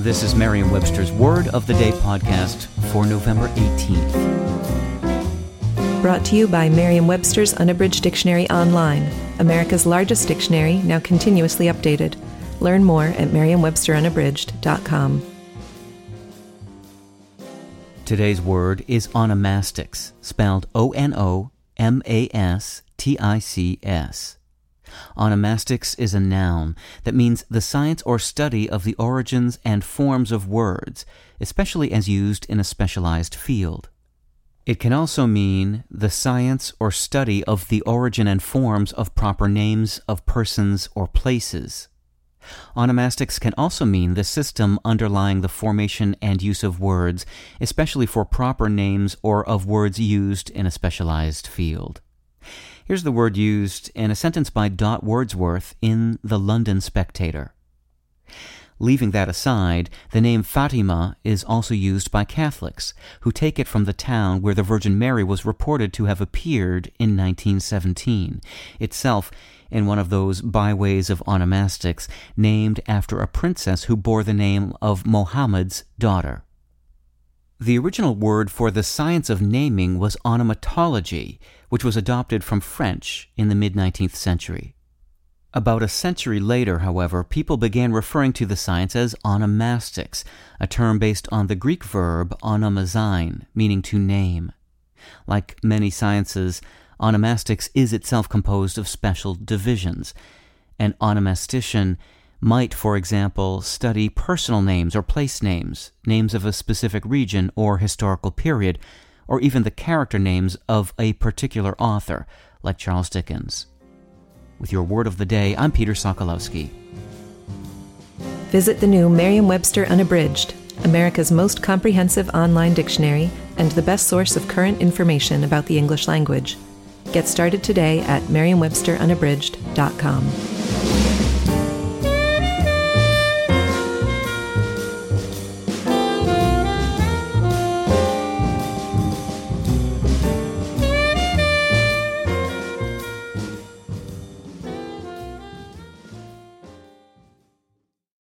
This is Merriam Webster's Word of the Day podcast for November 18th. Brought to you by Merriam Webster's Unabridged Dictionary Online, America's largest dictionary, now continuously updated. Learn more at merriam-websterunabridged.com. Today's word is onomastics, spelled O N O M A S T I C S. Onomastics is a noun that means the science or study of the origins and forms of words, especially as used in a specialized field. It can also mean the science or study of the origin and forms of proper names of persons or places. Onomastics can also mean the system underlying the formation and use of words, especially for proper names or of words used in a specialized field. Here's the word used in a sentence by Dot Wordsworth in The London Spectator. Leaving that aside, the name Fatima is also used by Catholics, who take it from the town where the Virgin Mary was reported to have appeared in 1917, itself in one of those byways of onomastics, named after a princess who bore the name of Mohammed's daughter. The original word for the science of naming was onomatology, which was adopted from French in the mid 19th century. About a century later, however, people began referring to the science as onomastics, a term based on the Greek verb onomazein, meaning to name. Like many sciences, onomastics is itself composed of special divisions. An onomastician might, for example, study personal names or place names, names of a specific region or historical period, or even the character names of a particular author, like Charles Dickens. With your word of the day, I'm Peter Sokolowski. Visit the new Merriam Webster Unabridged, America's most comprehensive online dictionary and the best source of current information about the English language. Get started today at merriam-websterunabridged.com.